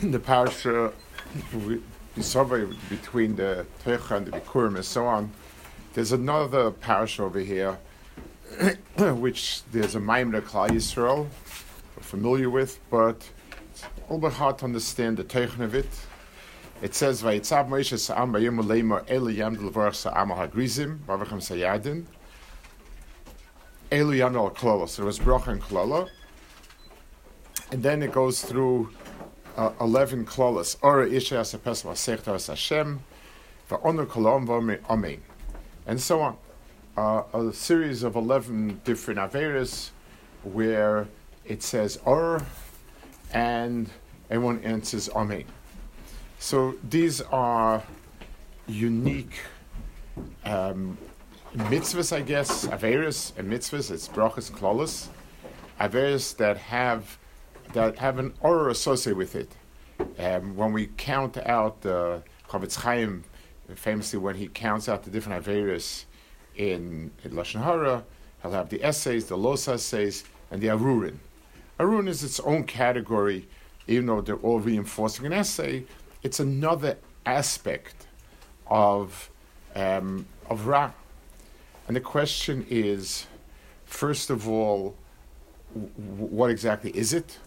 the parasha we, survey between the Teicha and the Bikurim and so on. There's another parasha over here, which there's a Maimon Klal Yisrael, we're familiar with, but it's a little bit hard to understand the Teichen of it. It says, "Vayitzav Moshe Sa'am Bayim Uleimar Elu Yam Delvar Sa'am HaGrizim Bavachem Sayadin Elu Yam Al Klolo." So it was Bracha and and then it goes through uh, 11 klolas. Ora Isha Asapes Vasechta Hashem, Va'onu Kolom Amen. And so on. Uh, a series of 11 different Averas where it says Or and everyone answers Amen. So these are unique um, mitzvahs, I guess, Averas and mitzvahs, it's brachas and klolas, Averas that have that have an aura associated with it. Um, when we count out uh, Chofetz Chaim, famously when he counts out the different Averis in, in Lashon Hara, he'll have the essays, the Los essays, and the Arurin. Arurin is its own category, even though they're all reinforcing an essay, it's another aspect of, um, of Ra. And the question is, first of all, w- what exactly is it?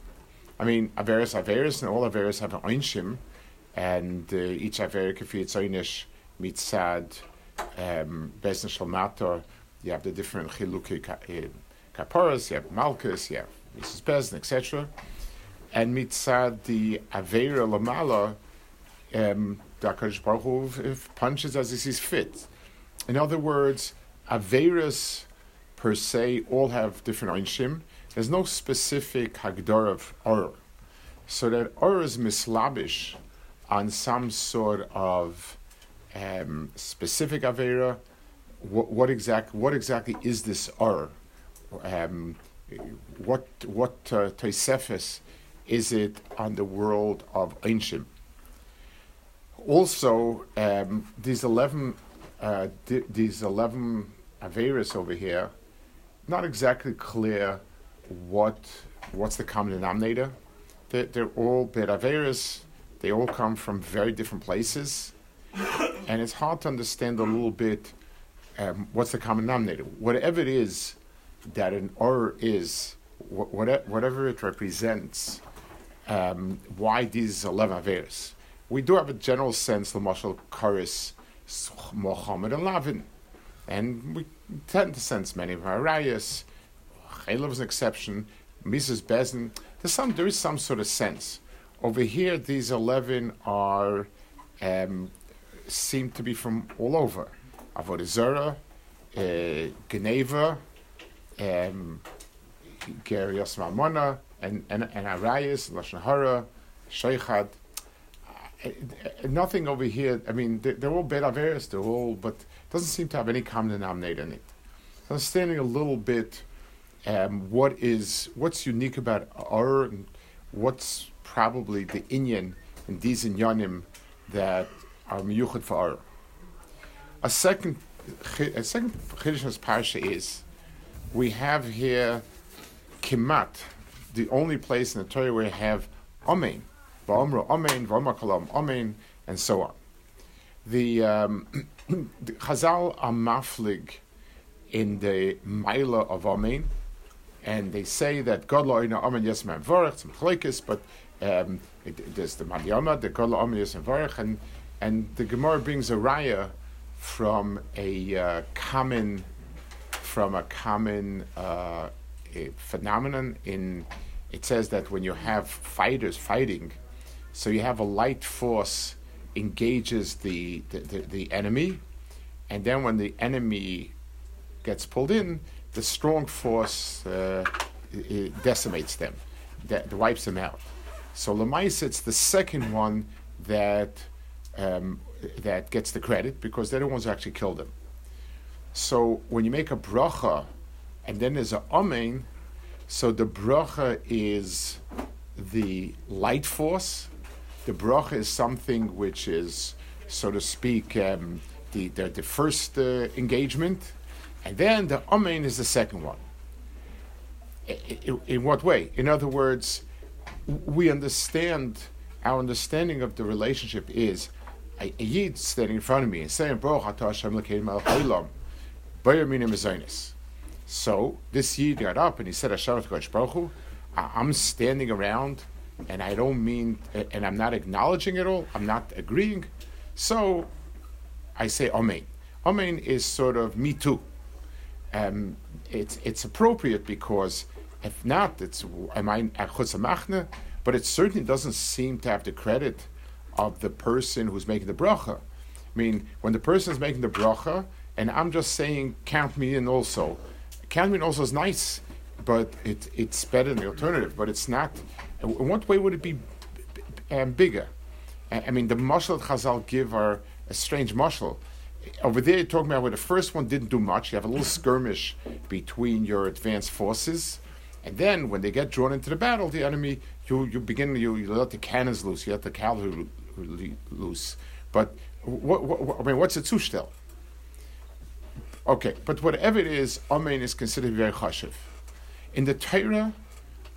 I mean, Averis, Averis, and all Averis have an Einshim, and uh, each Aver Kafi Tzaynish Mitzad, um, Besn Shalmator, you have the different Chiluki uh, Kaparas, you have Malkus, you have Mrs. Besn, etc. And Mitzad, the Avera Lamala, um, HaKadosh Baruch Hu punches as he sees fit. In other words, Averas per se all have different Einshim, there's no specific Hagdar of Or. So that Or is mislabish on some sort of um, specific Avera. What, what, exact, what exactly is this Or? Um, what what uh, is it on the world of Einshim? Also, um, these eleven uh, these eleven Averas over here, not exactly clear what what's the common denominator. They're, they're all beraveras. They all come from very different places, and it's hard to understand a little bit um, what's the common denominator. Whatever it is that an or is, wh- whatever it represents, um, why these eleven averas. We do have a general sense, the Marshal Karis, Mohammed and Lavin, and we tend to sense many of our rayas Chaylev is an exception. Mrs. Bezin, there's some, there is some sort of sense. Over here, these 11 are, um, seem to be from all over. Avodah uh, Geneva, um, Mamona, and, and, and Arayas, Lashon Hara, Sheikhad. Uh, nothing over here, I mean, they're, all Averis, they're all, but doesn't seem to have any common denominator in it. Understanding a little bit um, what is what's unique about our what's probably the inyan in these inyanim that are miyuchad for our. A second a second chiddush parsha is we have here kimat, the only place in the Torah where we have amen, va'omro amen, va'omar kalam amen, and so on. The, um, the Chazal are maflig in the Maila of Amen, and they say that God lo ina amen yes man vorach some chlekes, but um, it, there's the Malyama, the God lo amen yes vorach, and and the Gemara brings a raya from a uh, common from a common uh, a phenomenon in it says that when you have fighters fighting, so you have a light force engages the, the, the, the enemy, and then when the enemy gets pulled in, the strong force uh, decimates them, that wipes them out. So Lemais, it's the second one that um, that gets the credit because they're the ones who actually killed them. So when you make a bracha, and then there's a amen, so the bracha is the light force. The bracha is something which is, so to speak, um, the, the, the first uh, engagement and then the Amen is the second one. In, what way? In other words, we understand our understanding of the relationship is a, yid standing in front of me and saying, Baruch atah Hashem l'kein melech haolam, bayer minim So this yid got up and he said, I'm standing around and I don't mean, and I'm not acknowledging it all, I'm not agreeing. So I say Amen. Amen is sort of me too. Um, it's, it's appropriate because if not, it's am I machne, but it certainly doesn't seem to have the credit of the person who's making the bracha. I mean, when the person is making the bracha, and I'm just saying, count me in also. Count me in also is nice, but it, it's better than the alternative. But it's not. In what way would it be um, bigger? I mean, the mashal Chazal give are a strange mashal. Over there, you're talking about where the first one didn't do much. You have a little skirmish between your advanced forces, and then when they get drawn into the battle, the enemy, you, you begin, you, you let the cannons loose, you let the cavalry loose. But what, what, I mean, what's a zushtel? Okay, but whatever it is, Amen is considered very chashiv. In the Torah,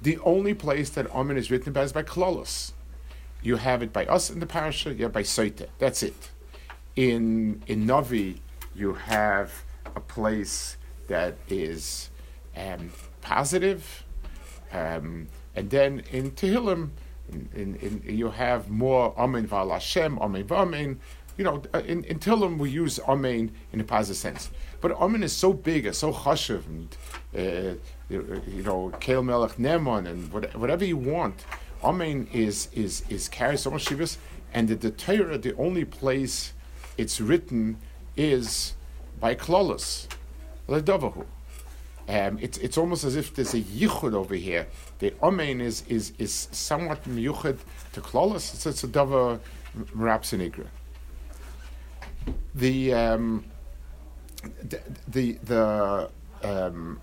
the only place that Amen is written about is by Klolos. You have it by us in the parasha, you have by Soite. That's it. In in Navi, you have a place that is um, positive, um, and then in Tehillim, in, in, in, you have more Amen Val Hashem, Amen V'Amen. You know, uh, in, in Tehillim we use Amen in a positive sense. But Amen is so big, it's so chashiv, and uh, you know, Kel Melech Nemon, and whatever you want. Amen is is is carries so much shivas, and the, the Torah, the only place it's written is by Klolos, Ledavahu. Um, it's it's almost as if there's a yichud over here. The amen is is is somewhat miyuchad to klolos. It's, it's a dava merapsinigra. The um, the the, the um,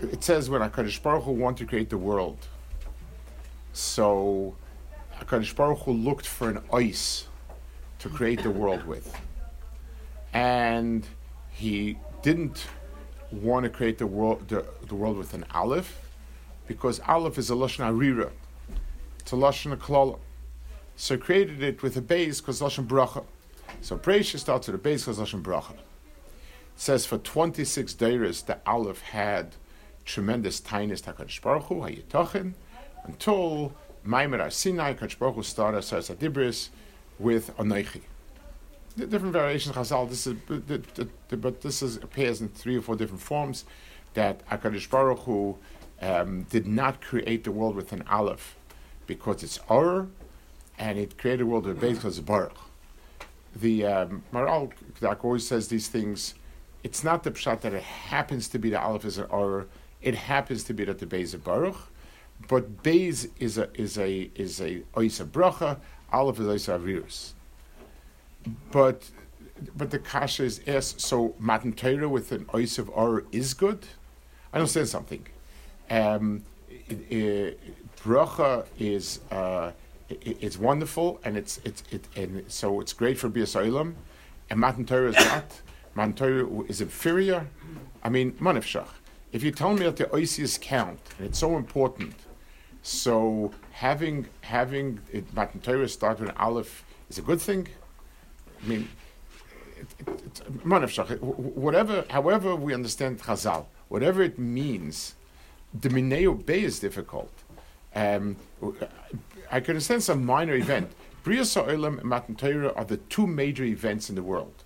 it says when Hakadosh Baruch Hu wanted to create the world, so Hakadosh Baruch Hu looked for an ice to create the world with, and he didn't want to create the world, the, the world with an aleph, because aleph is a lashon arira, it's a lashon klala. So created it with a base because lashon bracha. So Breisha starts with a base because lashon bracha. It says for 26 days the aleph had tremendous tinus Hakadosh Baruch Hu Hayitachin until Maimer Sinai Hakadosh Baruch Hu started Sars Adibris with Anoichi different variations of Chazal. This is, but this is, appears in three or four different forms. That Hakadosh Baruch Hu um, did not create the world with an aleph, because it's or, and it created the world with a base because it's baruch. The um, Maharal always says these things. It's not the pshat that it happens to be the aleph is an or. It happens to be that the base is baruch, but base is a is a is a oisa bracha. Aleph is oisa avirus. But but the kasha is asked, so Matan Torah with an ois of or is good? I don't say something. Um, bracha is uh, it, it's wonderful and it's it's it and so it's great for Bias and Matan Torah is not. Matan Torah is inferior. I mean, manifshach. If you tell me that the oisius count and it's so important, so having having it, Matan Torah start with an aleph is a good thing. I mean, whatever, however we understand Chazal, whatever it means, the Mineo Bay is difficult. Um, I can understand some minor event. Bria Sa'olam and Matan Torah are the two major events in the world.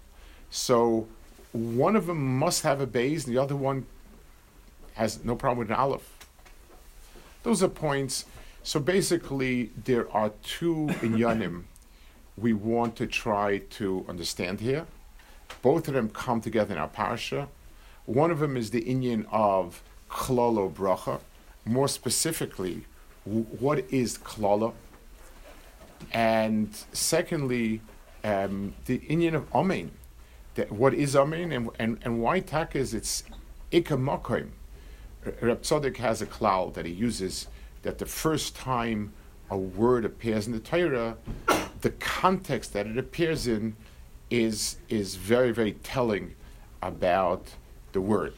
So one of them must have a base, and the other one has no problem with an aleph. Those are points. So basically, there are two inyanim we want to try to understand here. Both of them come together in our parasha. One of them is the inyan of klalo bracha. More specifically, what is klala? And secondly, um, the inyan of amen. What is amen and, and, and why tak is it's ikamakoim. Reb has a cloud that he uses that the first time a word appears in the Torah, the context that it appears in is is very very telling about the word.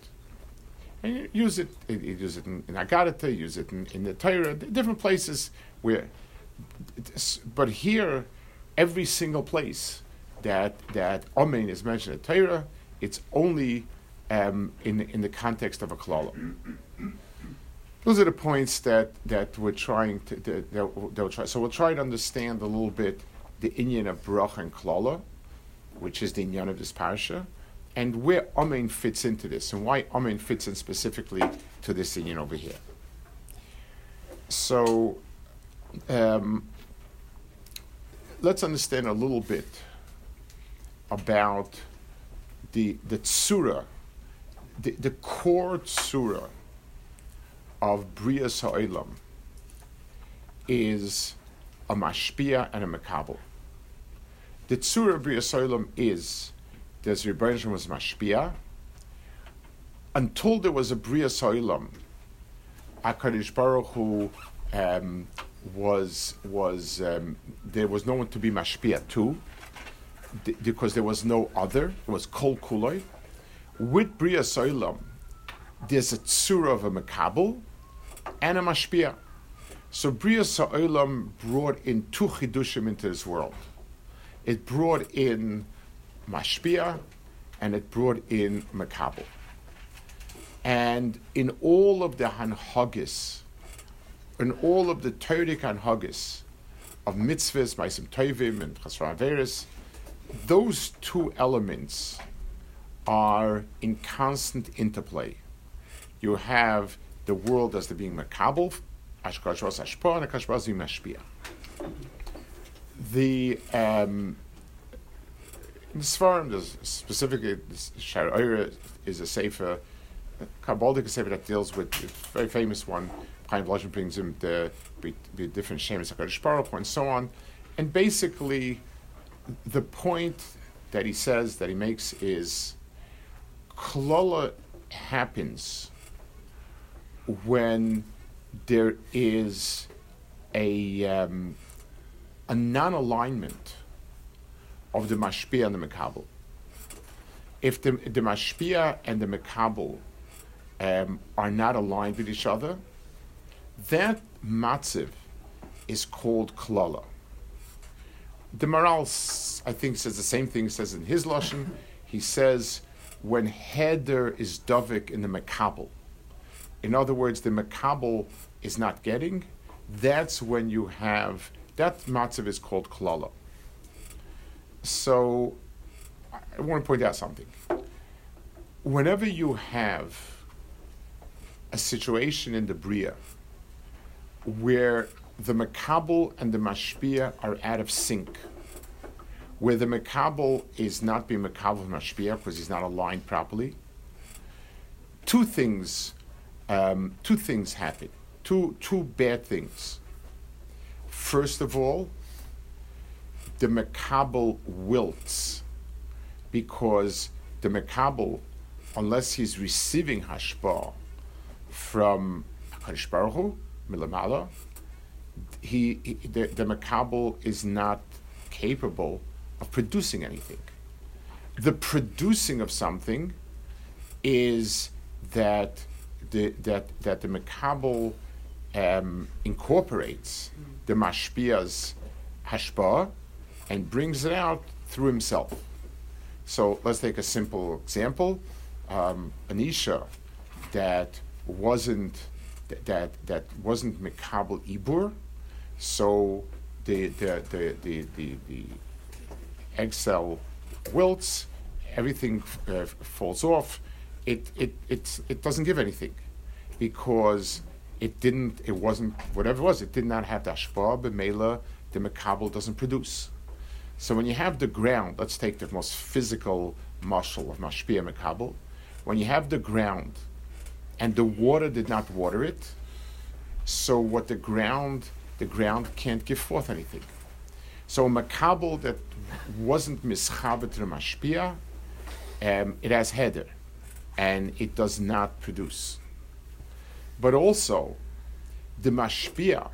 And you use it, you use it in, in Agadata, use it in, in the Torah, different places where. but here, every single place that that Amen is mentioned in Torah, it's only um, in in the context of a klala. Those are the points that, that we're trying to that, that we'll try. So we'll try to understand a little bit the inyan of brach and klala, which is the inyan of this parsha, and where Amen fits into this, and why Amen fits in specifically to this inyan over here. So um, let's understand a little bit about the the tsura, the, the core tsura of Bria Sa'ilam is a mashpia and a makabel. The tsura of Bria Sa'ilam is there's Rebbeinu was mashpia. Until there was a Bria Sa'ilam, Akadish Baruch Hu um, was was um, there was no one to be mashpia to because there was no other. It was kol kuloi. With Bria Soilam, there's a tsura of a makabel and a mashpia. So Bria Sa'olam brought in two chidushim into this world. It brought in mashpia and it brought in makabel. And in all of the hanhagis, in all of the Torah hanhagis of mitzvahs, ma'asim tovim, and chasra averis, those two elements are in constant interplay. You have the world as the being makabel, ashkashos ashpa, and mashpia. The um, the Svarim, there's specifically Shara is a sefer, Kabbaldic sefer that deals with a very famous one. Chaim Volozhin brings him the, different shemis Hakadosh Baruch and so on, and basically the point that he says that he makes is klola happens when there is a um, a non-alignment of the mashpia and the mekabel. If the, the mashpia and the mekabel um, are not aligned with each other, that matziv is called klala. The Maharal, I think, says the same thing. Says in his lashon, he says when heder is dovik in the mekabel, in other words, the makabel is not getting, that's when you have that matzav is called klala. So I want to point out something. Whenever you have a situation in the bria where the makabel and the mashpia are out of sync, where the makabel is not being makabel mashpia because he's not aligned properly, two things um, two things happen. Two, two bad things. First of all, the makabel wilts because the makabel, unless he's receiving hashpa from Hashbaruhu, milamala, he, he the, the makabel is not capable of producing anything. The producing of something is that the, that, that the Makabel um, incorporates the Mashpia's hashpa and brings it out through himself. So let's take a simple example. Um, Anisha that wasn't that that wasn't Makabel Ibur, so the the the the the, the egg cell wilts, everything uh, falls off. It it it it doesn't give anything because it didn't, it wasn't, whatever it was, it did not have the ashpa, b'meila, the makabel doesn't produce. So when you have the ground, let's take the most physical muscle of mashpia makabel, when you have the ground and the water did not water it, so what the ground, the ground can't give forth anything. So makabel that wasn't the mashpia, um, it has header, and it does not produce. But also, the mashpia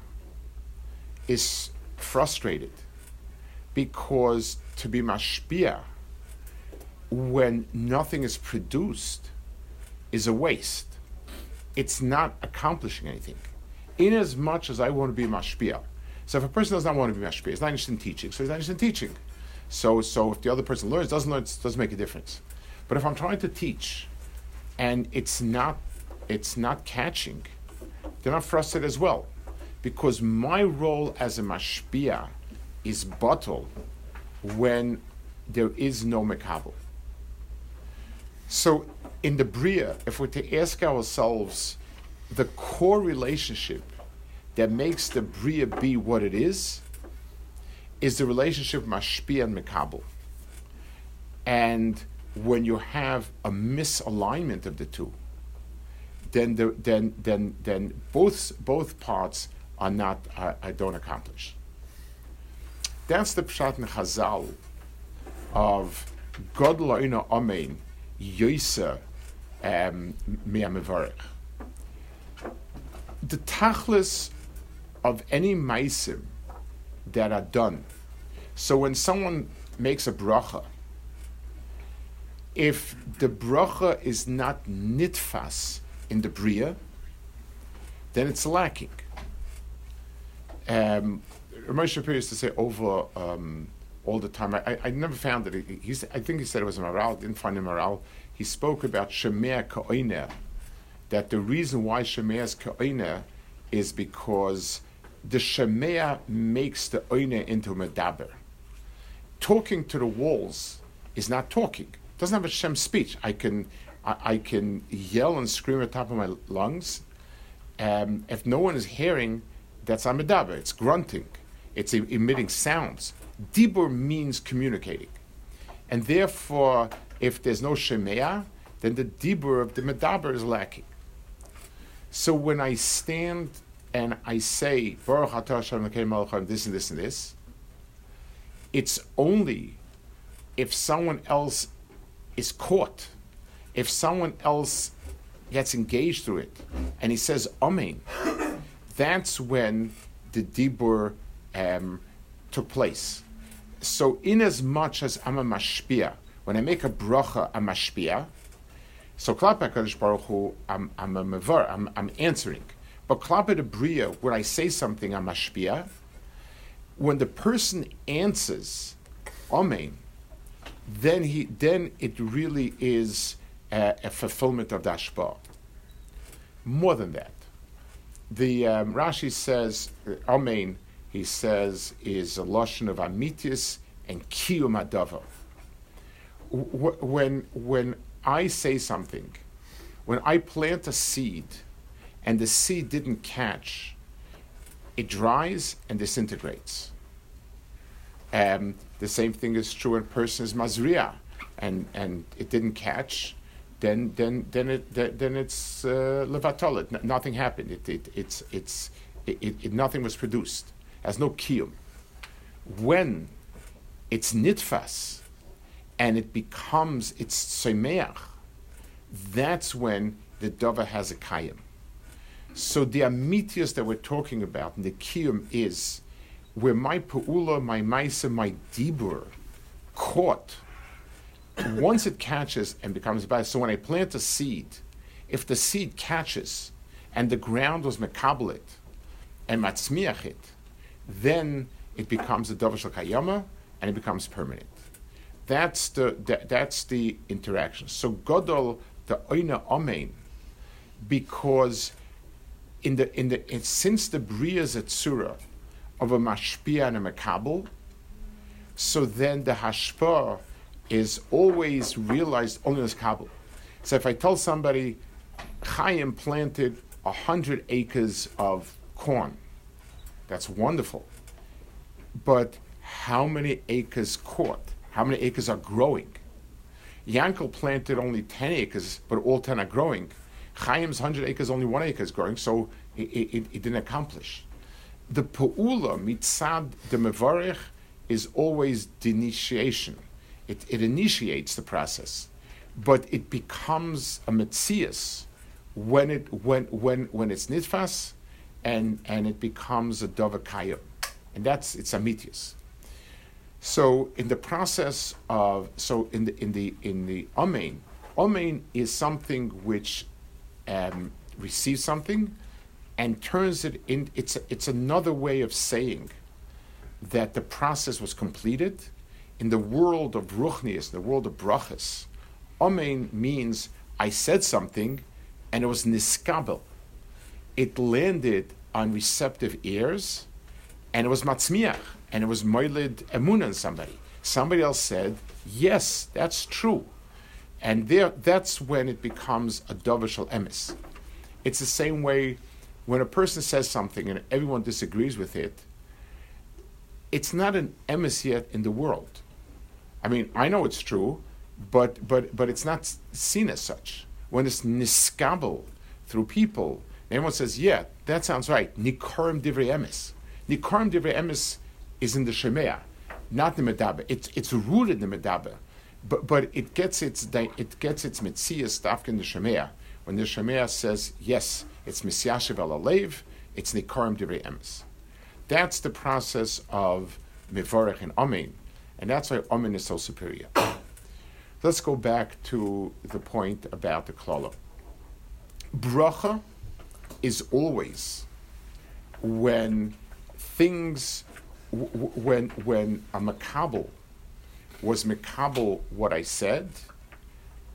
is frustrated because to be mashpia when nothing is produced is a waste. It's not accomplishing anything. In as much as I want to be mashpia, So if a person does not want to be mashpia, he's not interested in teaching, so he's not interested in teaching. So, so if the other person learns, doesn't learn, it doesn't make a difference. But if I'm trying to teach, and it's not, it's not catching, then I'm frustrated as well, because my role as a mashpia is bottle when there is no mekabel. So in the bria, if we're to ask ourselves the core relationship that makes the bria be what it is, is the relationship mashpia and mekabel. And when you have a misalignment of the two, then the, then then then both both parts are not uh, don't accomplish. That's the pshat in Chazal of God lo'ina amen yoisa um, The tachlis of any maisim that are done. So when someone makes a bracha, if the bracha is not nitfas in the bria, then it's lacking. Um, Ramesh Shapir used to say over um, all the time. I, I never found it. He, I think he said it was a Maharal. Didn't find a Maharal. He spoke about shemir ka'oiner, that the reason why shemir is ka'oiner is because the shemir makes the oiner into medaber. Talking to the walls is not talking. It doesn't have a shem speech. I can, I, I, can yell and scream at the top of my lungs. Um, if no one is hearing, that's a medaber. It's grunting. It's emitting sounds. Dibur means communicating. And therefore, if there's no shemea, then the dibur of the medaber is lacking. So when I stand and I say, Baruch atah this and this and this, it's only if someone else is caught, if someone else gets engaged through it, and he says Amen, that's when the dibur um, took place. So, in as much as I'm a mashpia, when I make a bracha, a mashpia, so klapa Kadosh Baruch Hu, I'm, I'm a mevar, I'm, I'm answering. But klapa de bria, where I say something, I'm. When the person answers, amen, then he, then it really is a, a fulfillment of the More than that, the um, Rashi says, amen he says, is a lotion of amitis and kiyum adava. When, when I say something, when I plant a seed and the seed didn't catch, it dries and disintegrates. Um, the same thing is true when a person is mazria and, and it didn't catch, then then then it then it's uh. Nothing happened. It, it it's it's it, it, nothing was produced has no kiyum. When it's nitfas and it becomes it's semeach, that's when the dova has a kiyum. So the amitius that we're talking about, and the kiyum is where my pu'ula, my maisa, my dibur caught. Once it catches and becomes bad, so when I plant a seed, if the seed catches and the ground was mekablit and matzmiach it, then it becomes a davar kayama and it becomes permanent. That's the, that, that's the interaction. So Godol the oina amen, because in the in the in, since the bria zetzura of a mashpia and a makabel, so then the hashpa is always realized only as kabel. So if I tell somebody, Chaim planted a hundred acres of corn, that's wonderful. But how many acres caught? How many acres are growing? Yankel planted only 10 acres, but all 10 are growing. Chaim's 100 acres, only one acre is growing, so it, it, it didn't accomplish. The Pu'ula, mitzad the Mevarech, is always the initiation. It, it initiates the process, but it becomes a mitzias when, it, when, when, when it's nitfas and, and it becomes a dovakayim. And that's, it's a amitius. So in the process of, so in the, in the, in the amen, amen is something which um, receives something and turns it in, it's, it's another way of saying – that the process was completed. In the world of Ruchnius, in the world of Brachas, Amen means I said something and it was niskabel. It landed on receptive ears and it was matzmiach and it was moilid on somebody. Somebody else said, yes, that's true. And there, that's when it becomes a dovashal emes. It's the same way when a person says something and everyone disagrees with it, it's not an emes yet in the world. I mean, I know it's true, but but but it's not seen as such. When it's niskabel through people, everyone says, "Yeah, that sounds right." Nikorim divrei emes. Nikorim divrei emes is in the shemea, not the medaber. It's it's rooted in the medaber, but but it gets its it gets its mitzias stuff in the shemea. When the shemea says, "Yes, it's misyashiv al alev," it's nikorim divrei emes. That's the process of mivorech and amen, and that's why amen is so superior. Let's go back to the point about the klala. Bracha is always when things, when when a makabel was makabel what I said,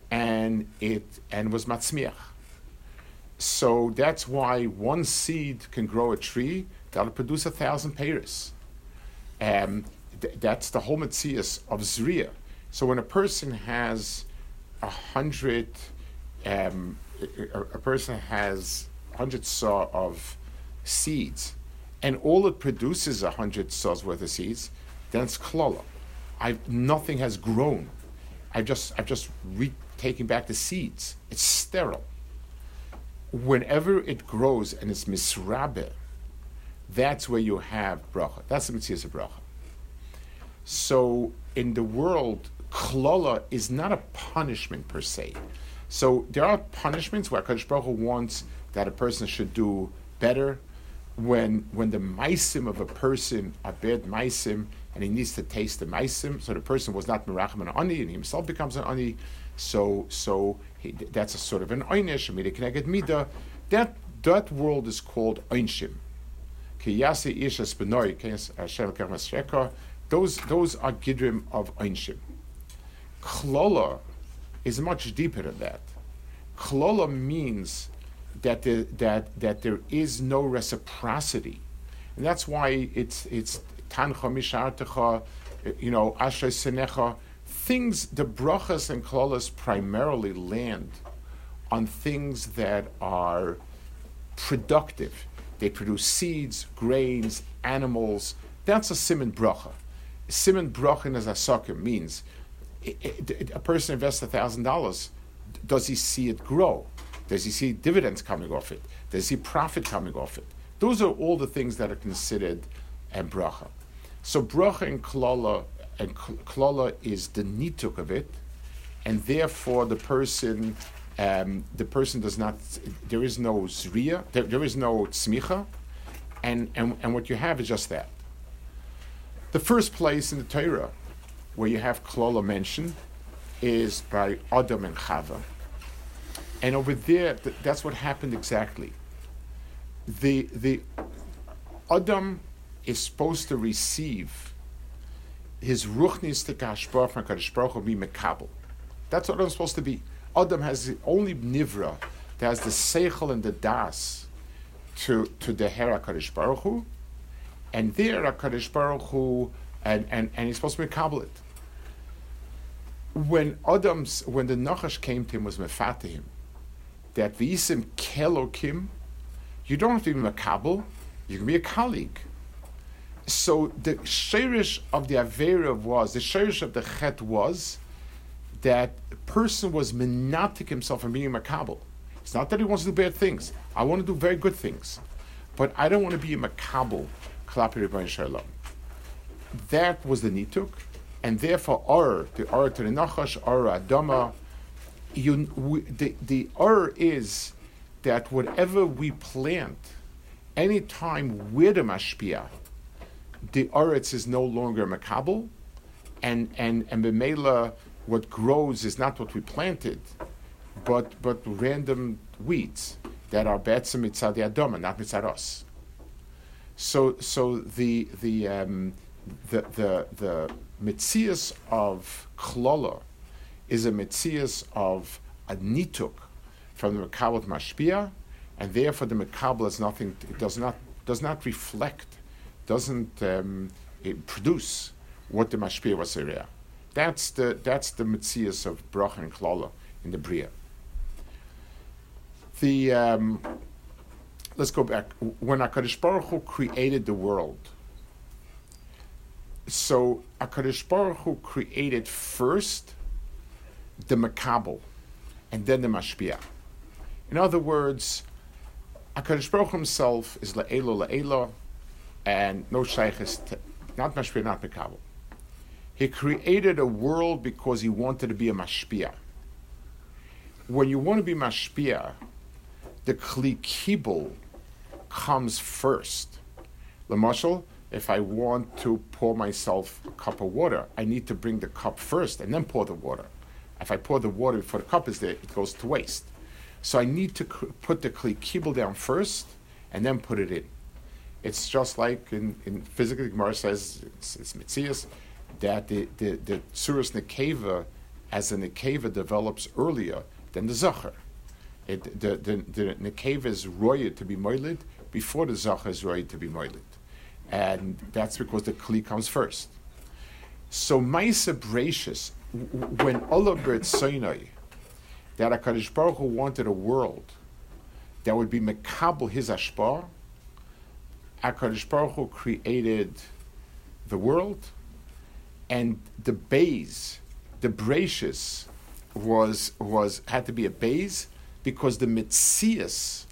and it and was matzmiach. So that's why one seed can grow a tree that'll produce a thousand peiros. Um, th- that's the whole mitzias of zriya. So when a person has a hundred, um, a, a, person has hundred saw of seeds, and all it produces a hundred saws worth of seeds, then it's klala. I nothing has grown. I've just I've just re- back the seeds. It's sterile. Whenever it grows and it's misrabe, that's where you have bracha. That's the mitzvah of bracha. So in the world Klola is not a punishment per se. So there are punishments where Kadosh Baruch Hu wants that a person should do better. When when the meisim of a person are bad meisim and he needs to taste the meisim, so the person was not merachim an ani and he himself becomes an ani. So so he, that's a sort of an einish mida connected mida. That that world is called einshim. Eh, those those are gidrim of einshim. Klola is much deeper than that. Klola means that, the, that, that there is no reciprocity. And that's why it's, it's tancha mishartecha, you know, asher senecha. Things, the brachas and klolas primarily land on things that are productive. They produce seeds, grains, animals. That's a simon bracha. Simon bracha in a means a person invests thousand dollars. Does he see it grow? Does he see dividends coming off it? Does he see profit coming off it? Those are all the things that are considered a bracha. So bracha and klala and klala is the nituk of it, and therefore the person um, the person does not. There is no zriya. There, there is no tzmicha, and, and and what you have is just that. The first place in the Torah where you have Klola mentioned is by Adam and Chava. And over there, th- that's what happened exactly. The, the Adam is supposed to receive his ruchnis Kashbar from Kadosh Baruch Hu be mekabel. That's what I'm supposed to be. Adam has the only nivra that has the seichel and the das to to the Hera Kadosh Baruch Hu, and there Kadosh Baruch Hu, and, and, and he's supposed to be mekabel it when Adam's when the Nachash came to him was mefata him that v'isim kelokim, you don't have to be makabel, you can be a colleague. So the shirish of the avera was the shirish of the chet was that person was menatic himself from being a makabel. It's not that he wants to do bad things. I want to do very good things, but I don't want to be a makabel. That was the nituk and therefore or the or to the nachash or adama. You, we, the the or is that whatever we plant, anytime we're the mashpia, the oretz is no longer makabel, and and and b'meila, what grows is not what we planted, but but random weeds that are betzim mitzad adama, not mitzad us. So so the the um, the the the mitzias of klola is a mitzias of a nituk from the Mekabel Mashpia, and therefore the Mekabel is nothing. It does not does not reflect, doesn't um, produce what the Mashpia was area. That's the that's the mitzias of Brach and Klala in the Bria. The um, let's go back when Hakadosh Baruch Hu created the world. So Hakadosh Baruch Hu created first the Makabel, and then the Mashpia. In other words, Hakadosh Baruch Hu himself is Le'elo Le'elo, and no Shaykh is not Mashpia, not Makabel. He created a world because he wanted to be a Mashpia. When you want to be Mashpia, the Kli Kibul comes first. The Lamashal, if I want to pour myself a cup of water, I need to bring the cup first and then pour the water. If I pour the water before the cup is there, it goes to waste. So I need to put the kli kibble down first and then put it in. It's just like in, in physically, Gemara says, it's, it's mitzias, that the, the, the Tsuras Nekeva as a Nekeva develops earlier than the Zachar. It, the, the, the Nekeva is royal to be moiled before the Zachar is royal to be moiled. And that's because the Kli comes first. So Maisa Bracious, when Allah Sinai, that HaKadosh Baruch Hu wanted a world that would be Mekabel his Ashpar, HaKadosh Baruch Hu created the world, and the base, the bracious, was was had to be a base because the mitzias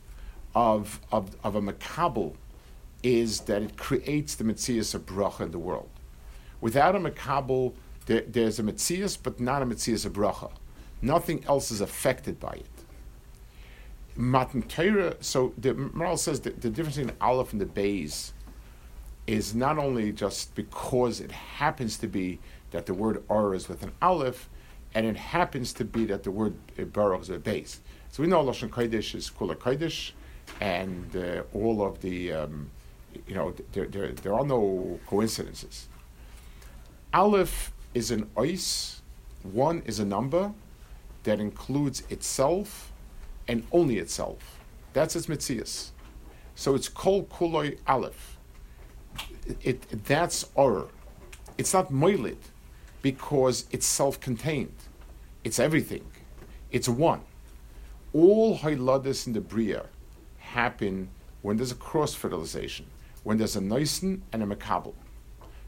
of, of, of a makabel is that it creates the mitzias of bracha in the world. Without a makabel, there, there's a mitzias, but not a mitzias of bracha. Nothing else is affected by it. Matan Torah, so the Maharal says that the difference between Aleph and the Bays is not only just because it happens to be that the word Or is with an Aleph, and it happens to be that the word Baruch is a base. So we know Lashon Kodesh is Kula Kodesh, and uh, all of the, um, you know, there, there, there are no coincidences. Aleph is an ois, one is a number that includes itself and only itself. That's its mitzias. So it's kol kuloi aleph. It, it, that's or. It's not moilid because it's self-contained. It's everything. It's one. All hiladis in the bria happen when there's a cross fertilization, when there's a noisen and a makabel.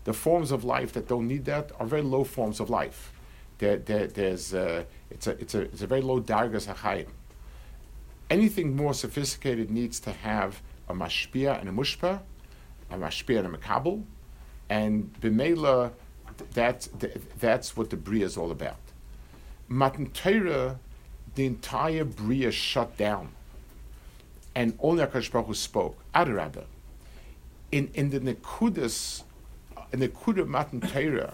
The forms of life that don't need that are very low forms of life. There, there, there's a, it's, a, it's, a, it's a very low dargas hachayim. Anything more sophisticated needs to have a mashpia and a mushpa, a mashpia and a makabel, and b'meila, that, that's what the bria is all about. Matan Torah, the entire bria shut down, and only Hakadosh Baruch Hu spoke. Adarabah, in in the nekudas, in the nekudah Matan Torah,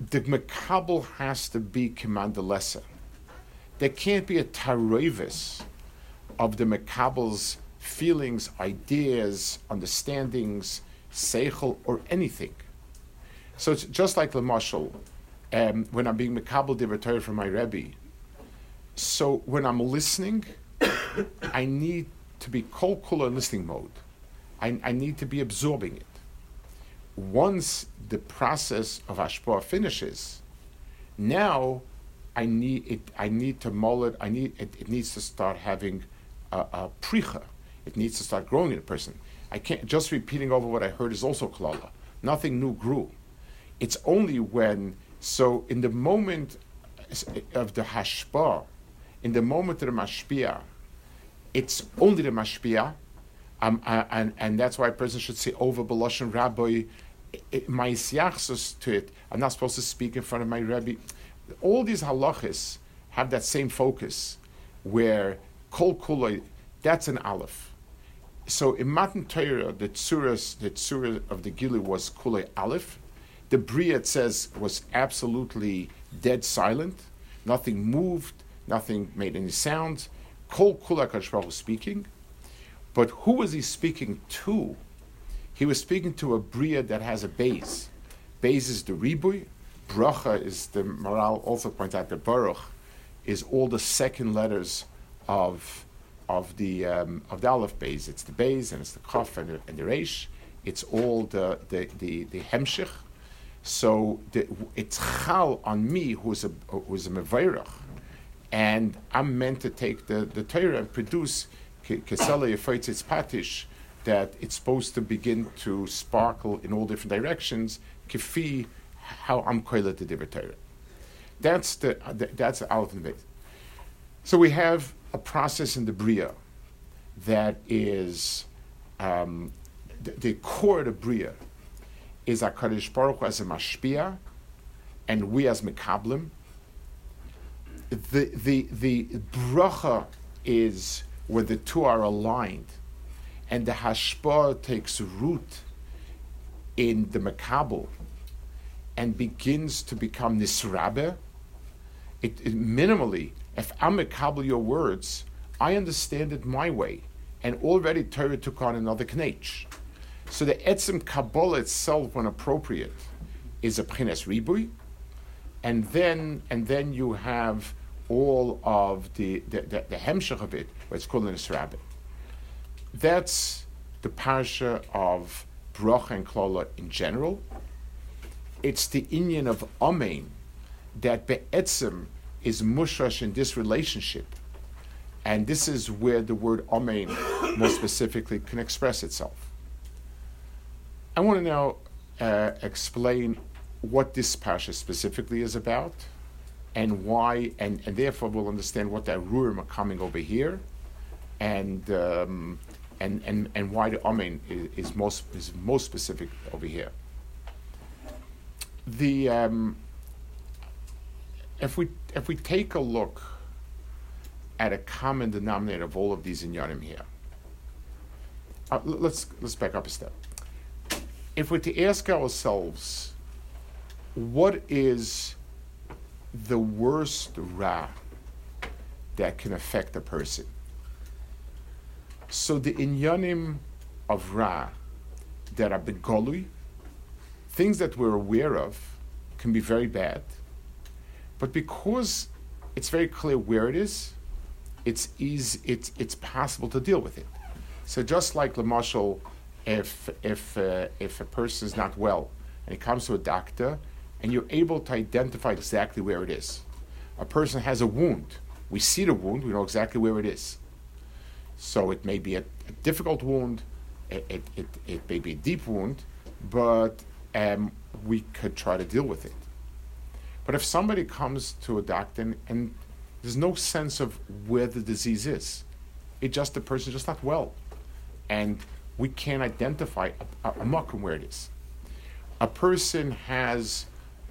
the makabel has to be commander lesser. There can't be a tarovis of the makabel's feelings, ideas, understandings, seichel, or anything. So it's just like the marshal. Um, when I'm being makabel divrei from my rebbe. So when I'm listening, I need to be kol kula in listening mode. I, I need to be absorbing it once the process of ashpah finishes, now I need it. I need to mull it. I need it. It needs to start having a, a pricha. It needs to start growing in a person. I can't just repeating over what I heard is also klala. Nothing new grew. It's only when so in the moment of the hashpah, in the moment of the mashpia, it's only the mashpia um, and, and that's why a person should say over Beloshan Rabbi, my to it. I'm not supposed to speak in front of my Rabbi. All these halachas have that same focus where kol kuloi, that's an aleph. So in Matan Torah, the tsuras, the tsura of the Gilu was kuloi aleph. The Bria, says, was absolutely dead silent. Nothing moved, nothing made any sound. Kol kulai was speaking. But who was he speaking to? He was speaking to a bria that has a base. Base is the ribui. Bracha is the Maharal also points out that Baruch is all the second letters of of the um, of the Aleph Beis. It's the Beis and it's the Kaf and the, and the Reish. It's all the the the, the Hemshich. So the, it's chal on me who's a who's a mevayrach, and I'm meant to take the the Torah and produce kesela yefaitzitz patish that it's supposed to begin to sparkle in all different directions. Kifi how I'm koilet the Torah. That's the that's the the base. So we have a process in the bria that is um, the, the, core of the bria is Hakadosh Baruch Hu as a mashpia, and we as mekablim. The the the bracha is where the two are aligned, and the hashpah takes root in the mekabel and begins to become nisrabe. It, it minimally if I'm a your words, I understand it my way. And already Torah took on another knech. So the etzim Kabbalah itself, when appropriate, is a pchines ribui, and then and then you have all of the the, the, the of it, where it's called an rabbit. That's the parsha of bracha and klola in general. It's the Indian of amen that be'etzim is mushash in this relationship. And this is where the word Amen more specifically can express itself. I want to now uh, explain what this pasha specifically is about and why, and, and therefore we'll understand what the Rurim are coming over here and, um, and, and, and why the Amen is, is, most, is most specific over here. The, um, if we if we take a look at a common denominator of all of these inyanim here, uh, let's let's back up a step. If we're to ask ourselves, what is the worst ra that can affect a person? So the inyanim of ra that are begolui, things that we're aware of, can be very bad but because it's very clear where it is, it's easy, it's, it's possible to deal with it. So just like Lamashal, if, if, uh, if a person is not well and he comes to a doctor and you're able to identify exactly where it is. A person has a wound. We see the wound, we know exactly where it is. So it may be a, a difficult wound, it, it, it, it, may be a deep wound, but um, we could try to deal with it. But if somebody comes to a doctor and, and there's no sense of where the disease is, it just the person's just not well, and we can't identify a, a, a muck where it is. A person has,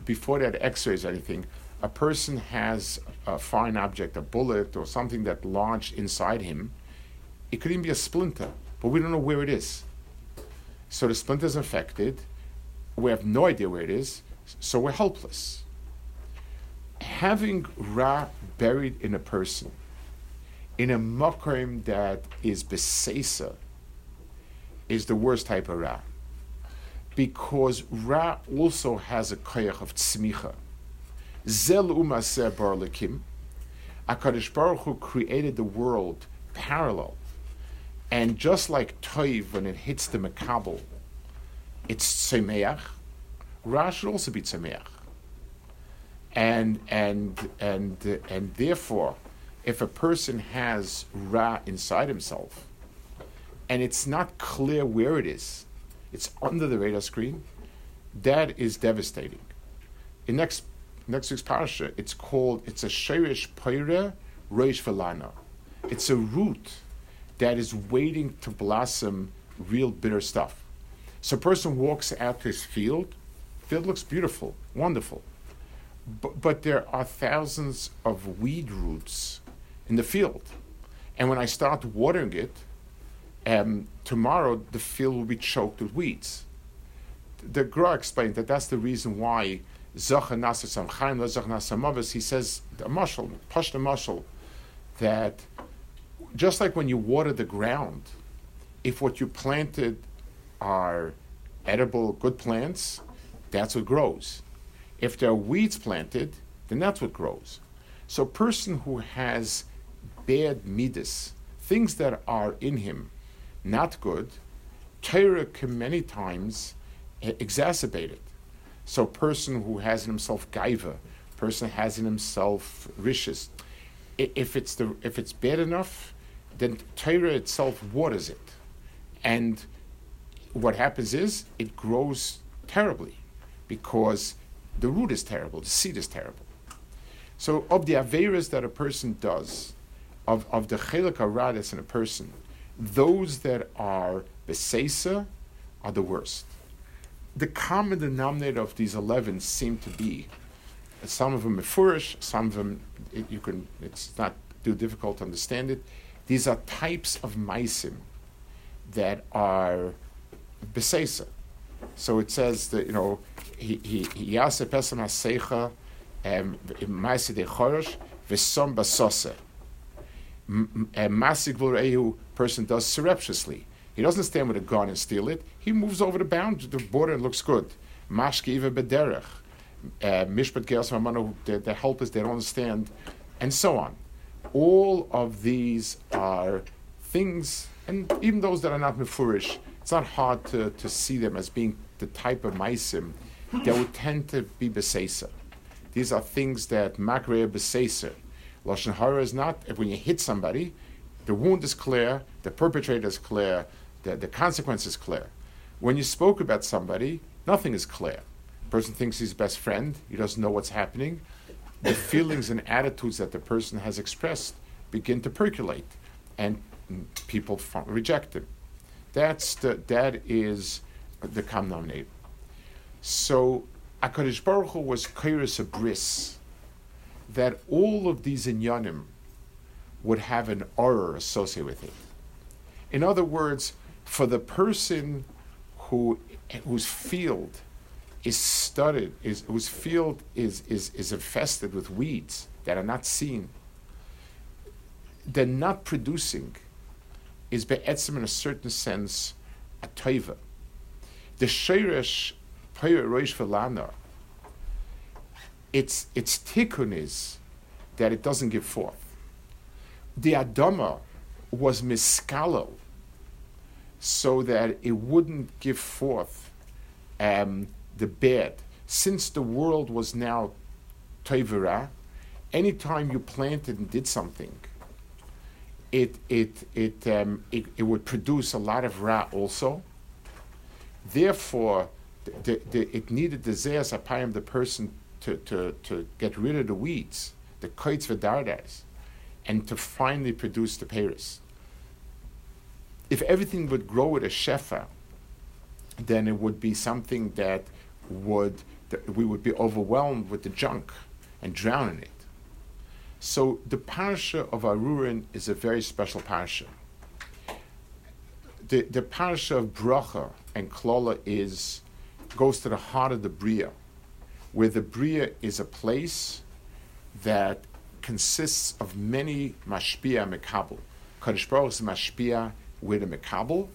before they had X-rays or anything, a person has a fine object, a bullet or something that lodged inside him. It could even be a splinter, but we don't know where it is. So the splinter is infected. We have no idea where it is, so we're helpless having Ra buried in a person, in a makom that is besesa, is the worst type of Ra. Because Ra also has a koyach of tzmicha. Zel umaseh bar lekim. HaKadosh Baruch Hu created the world parallel. And just like Toiv, when it hits the Makabel, it's Tzemeach, Ra should also be Tzemeach and and and and therefore, if a person has ra inside himself, and it's not clear where it is, it's under the radar screen, that is devastating. In next next week's parasha, it's called it's a shirish poire reish velana. It's a root that is waiting to blossom real bitter stuff. So a person walks out to his field, field looks beautiful, wonderful but, but there are thousands of weed roots in the field. And when I start watering it, um, tomorrow the field will be choked with weeds. The Gra explained that that's the reason why Zacha Nasa Samchaim, Zacha Nasa he says, the mushal, Pashta mushal, that just like when you water the ground, if what you planted are edible, good plants, that's what grows. If there are weeds planted, then that's what grows. So, a person who has bad midas, things that are in him not good, Torah can many times exacerbate it. So, a person who has in himself gaiva, person has in himself rishis, if it's the if it's bad enough, then Torah itself waters it, and what happens is it grows terribly because the root is terrible, the seed is terrible. So, of the averas that a person does, of, of the chelik aradas in a person, those that are besesa are the worst. The common denominator of these 11 seem to be some of them are furish, some of them it, you can, it's not too difficult to understand it. These are types of maisim that are besesa. So it says that, you know, he yase pesam hasecha ma'ase de chorosh v'som basose. Masig v'rehu person does surreptitiously. He doesn't stand with a gun and steal it. He moves over the bound, the border, and looks good. Mashkiva bederech. Uh, mishpat Geras the, the helpers, they don't understand, and so on. All of these are things, and even those that are not mefurish, it's not hard to, to see them as being the type of maisim that would tend to be besesa. These are things that makre besesa. Lashon hara is not when you hit somebody, the wound is clear, the perpetrator is clear, the, the consequence is clear. When you spoke about somebody, nothing is clear. Person thinks he's best friend, he doesn't know what's happening. The feelings and attitudes that the person has expressed begin to percolate, and people reject him. That's the, that is the common So Akadosh Baruch Hu was kairos a bris that all of these inyanim would have an horror associated with it. In other words, for the person who whose field is studded, is whose field is, is, is infested with weeds that are not seen, they're not producing is be'etzim in a certain sense a toiva. The sheirish Payah Roish Velana, its, its tikkun is that it doesn't give forth. The Adama was miskalal so that it wouldn't give forth um, the bad. Since the world was now toivera, anytime you planted and did something, it it it, um, it it would produce a lot of ra also. Therefore, the, the, it needed the zeas apayim, the person to, to, to get rid of the weeds, the koitz v'dardas, and to finally produce the paris. If everything would grow with a shefa, then it would be something that would that we would be overwhelmed with the junk and drown in it. So the parasha of Arurin is a very special parasha. The, the parasha of Bracha and Klola is goes to the heart of the Bria, where the Bria is a place that consists of many mashpia mekabel. Kaddish Baruch is mashpia with a mekabel.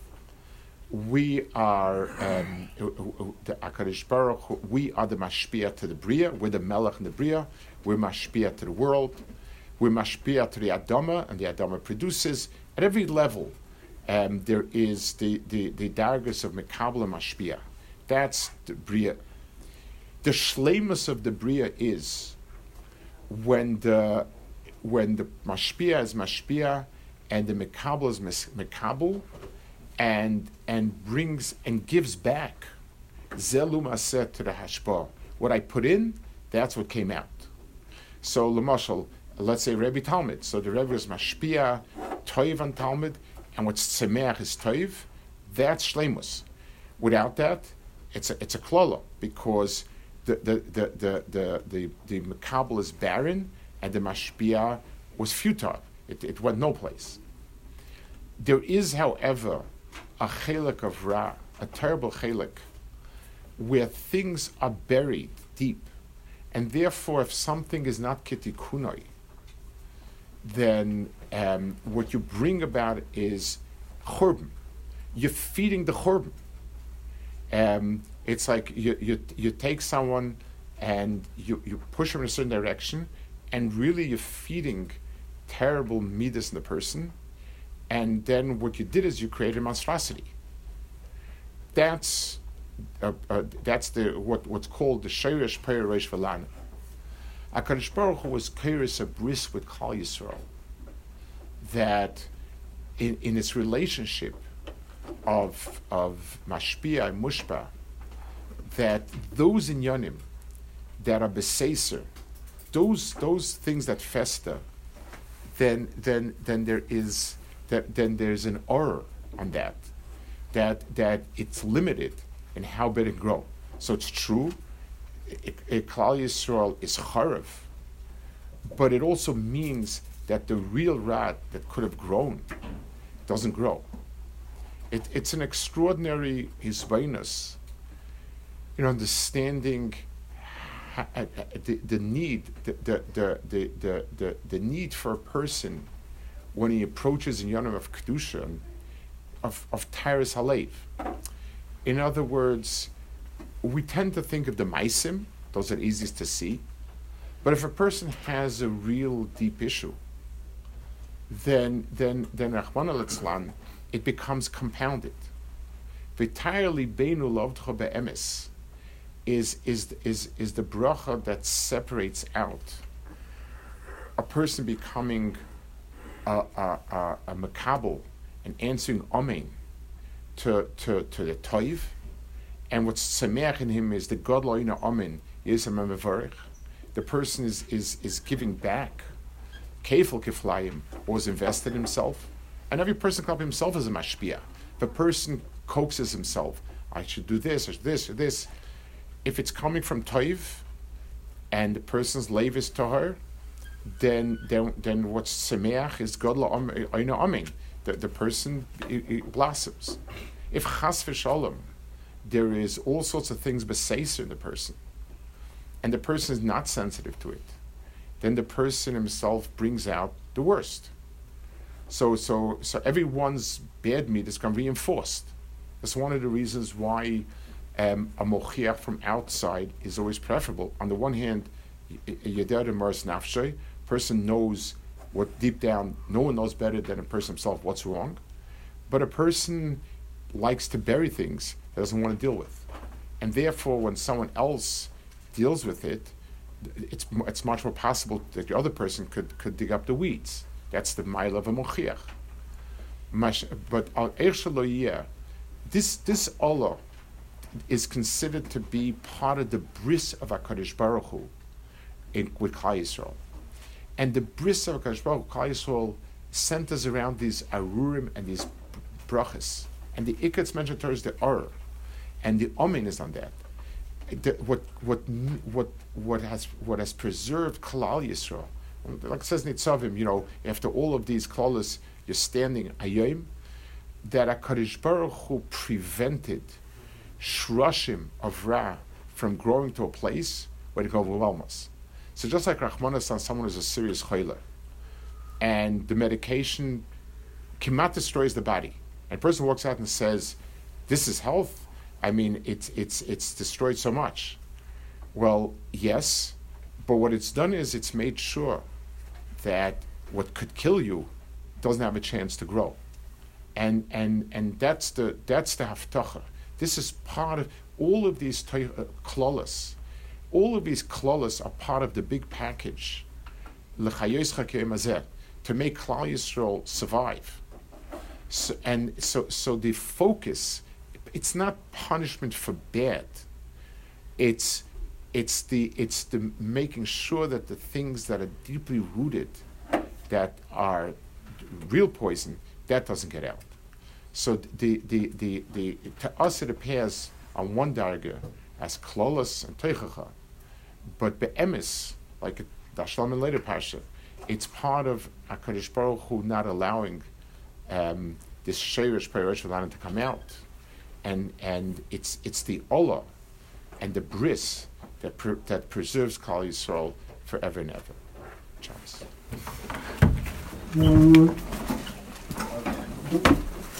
We are um, the Akadosh Baruch. We are the mashpia to the Bria. We're the Melech in the Bria. We're mashpia to the world. We're mashpia to the Adama, and the Adama produces at every level. Um, there is the the the dargis of mekabel and mashpia. That's the bria. The shlemus of the bria is when the when the mashpia is mashpia and the mekabel is mekabel and and brings and gives back zelum aset to the hashpa. What I put in, that's what came out. So lemashal, let's say Rebbe Talmud. So the Rebbe is mashpia, toiv on Talmud, and what's tzemeach is toiv. That's shlemus. Without that, it's a, it's a klala because the the the the the the, the is barren and the mashpia was futile. It, it went no place. There is, however, a chelik of ra, a terrible chelik, where things are buried deep, and therefore, if something is not kitikunoi, then um, what you bring about is churban. You're feeding the churban. Um, it's like you, you, you take someone and you, you push them in a certain direction, and really you're feeding terrible midas in the person, and then what you did is you created monstrosity. That's uh, uh, that's the what, what's called the Sheirish Peiresh Velana. HaKadosh Baruch Hu was curious a bris with Klal Yisrael that in, in its relationship of, of Mashpia and Mushba, that those inyanim that are beseser, those, those things that fester, then, then, then there is that, then there's an error on that, that, that it's limited in how big it grow. So it's true Klal Yisrael is charav, but it also means that the real rat that could have grown doesn't grow. It, it's an extraordinary hisbainus in understanding the, the need, the, the, the, the, the, the, need for a person when he approaches in Yonam of Kedusha, of, of Tyrus Halev. In other words, we tend to think of the maisim; those are easiest to see. But if a person has a real deep issue, then then then Rahman it becomes compounded. Entirely beinu lovdcha be'emes is is is is the bracha that separates out a person becoming a, a, a, a makabel and answering amen to, to, to the toiv and what's sameach in him is the God loina amin is a. The person is, is, is giving back. Kefil kiflayim was invested in himself. And every person can himself as a mashpia. A person coaxes himself, I should do this or this or this. If it's coming from toiv and the person's lave is her, then then then what's semeach is God loina amin. The, the person it, it blossoms. If chas v'shalom, there is all sorts of things besacer in the person, and the person is not sensitive to it, then the person himself brings out the worst. So, so, so everyone's bad to be reinforced. That's one of the reasons why um, a mochiach from outside is always preferable. On the one hand, yeder mars nafshay, person knows what deep down, no one knows better than a person himself what's wrong. But a person likes to bury things doesn't want to deal with. And therefore, when someone else deals with it, it's, it's much more possible that the other person could, could dig up the weeds. That's the mile of a mochiach. But al this this Allah is considered to be part of the bris of Hakadosh Baruch Hu in, with Klal Yisrael, and the bris of Hakadosh Baruch Hu, Klal Yisrael centers around these arurim and these brachas, and the ikats mentioned is the or and the omen is on that. The, what what what what has what has preserved Klal Yisrael, like it says Nitzavim, you know, after all of these klalas, you're standing ayim, that Hakadosh Baruch Hu prevented shrushim of Ra from growing to a place where it can overwhelm us. So just like Rahmanas on someone who's a serious chayla, and the medication kimat destroys the body, and a person walks out and says, "This is health," I mean, it's it's it's destroyed so much. Well, yes, but what it's done is it's made sure that what could kill you doesn't have a chance to grow, and and and that's the that's the haftacha. This is part of all of these uh, klolas. All of these klolas are part of the big package. To make Klal Yisrael survive, so, and so so the focus it's not punishment for bad. It's it's the it's the making sure that the things that are deeply rooted, that are real poison, that doesn't get out. So the the the, the to us it appears on one darga as klolas and teichacha, but be'emis, like the and later pasha, it's part of Hakadosh Baruch Hu not allowing um, this sheirish perish to come out and and it's it's the olah and the bris that that preserves Klal Yisrael forever and ever. Chance. Mm.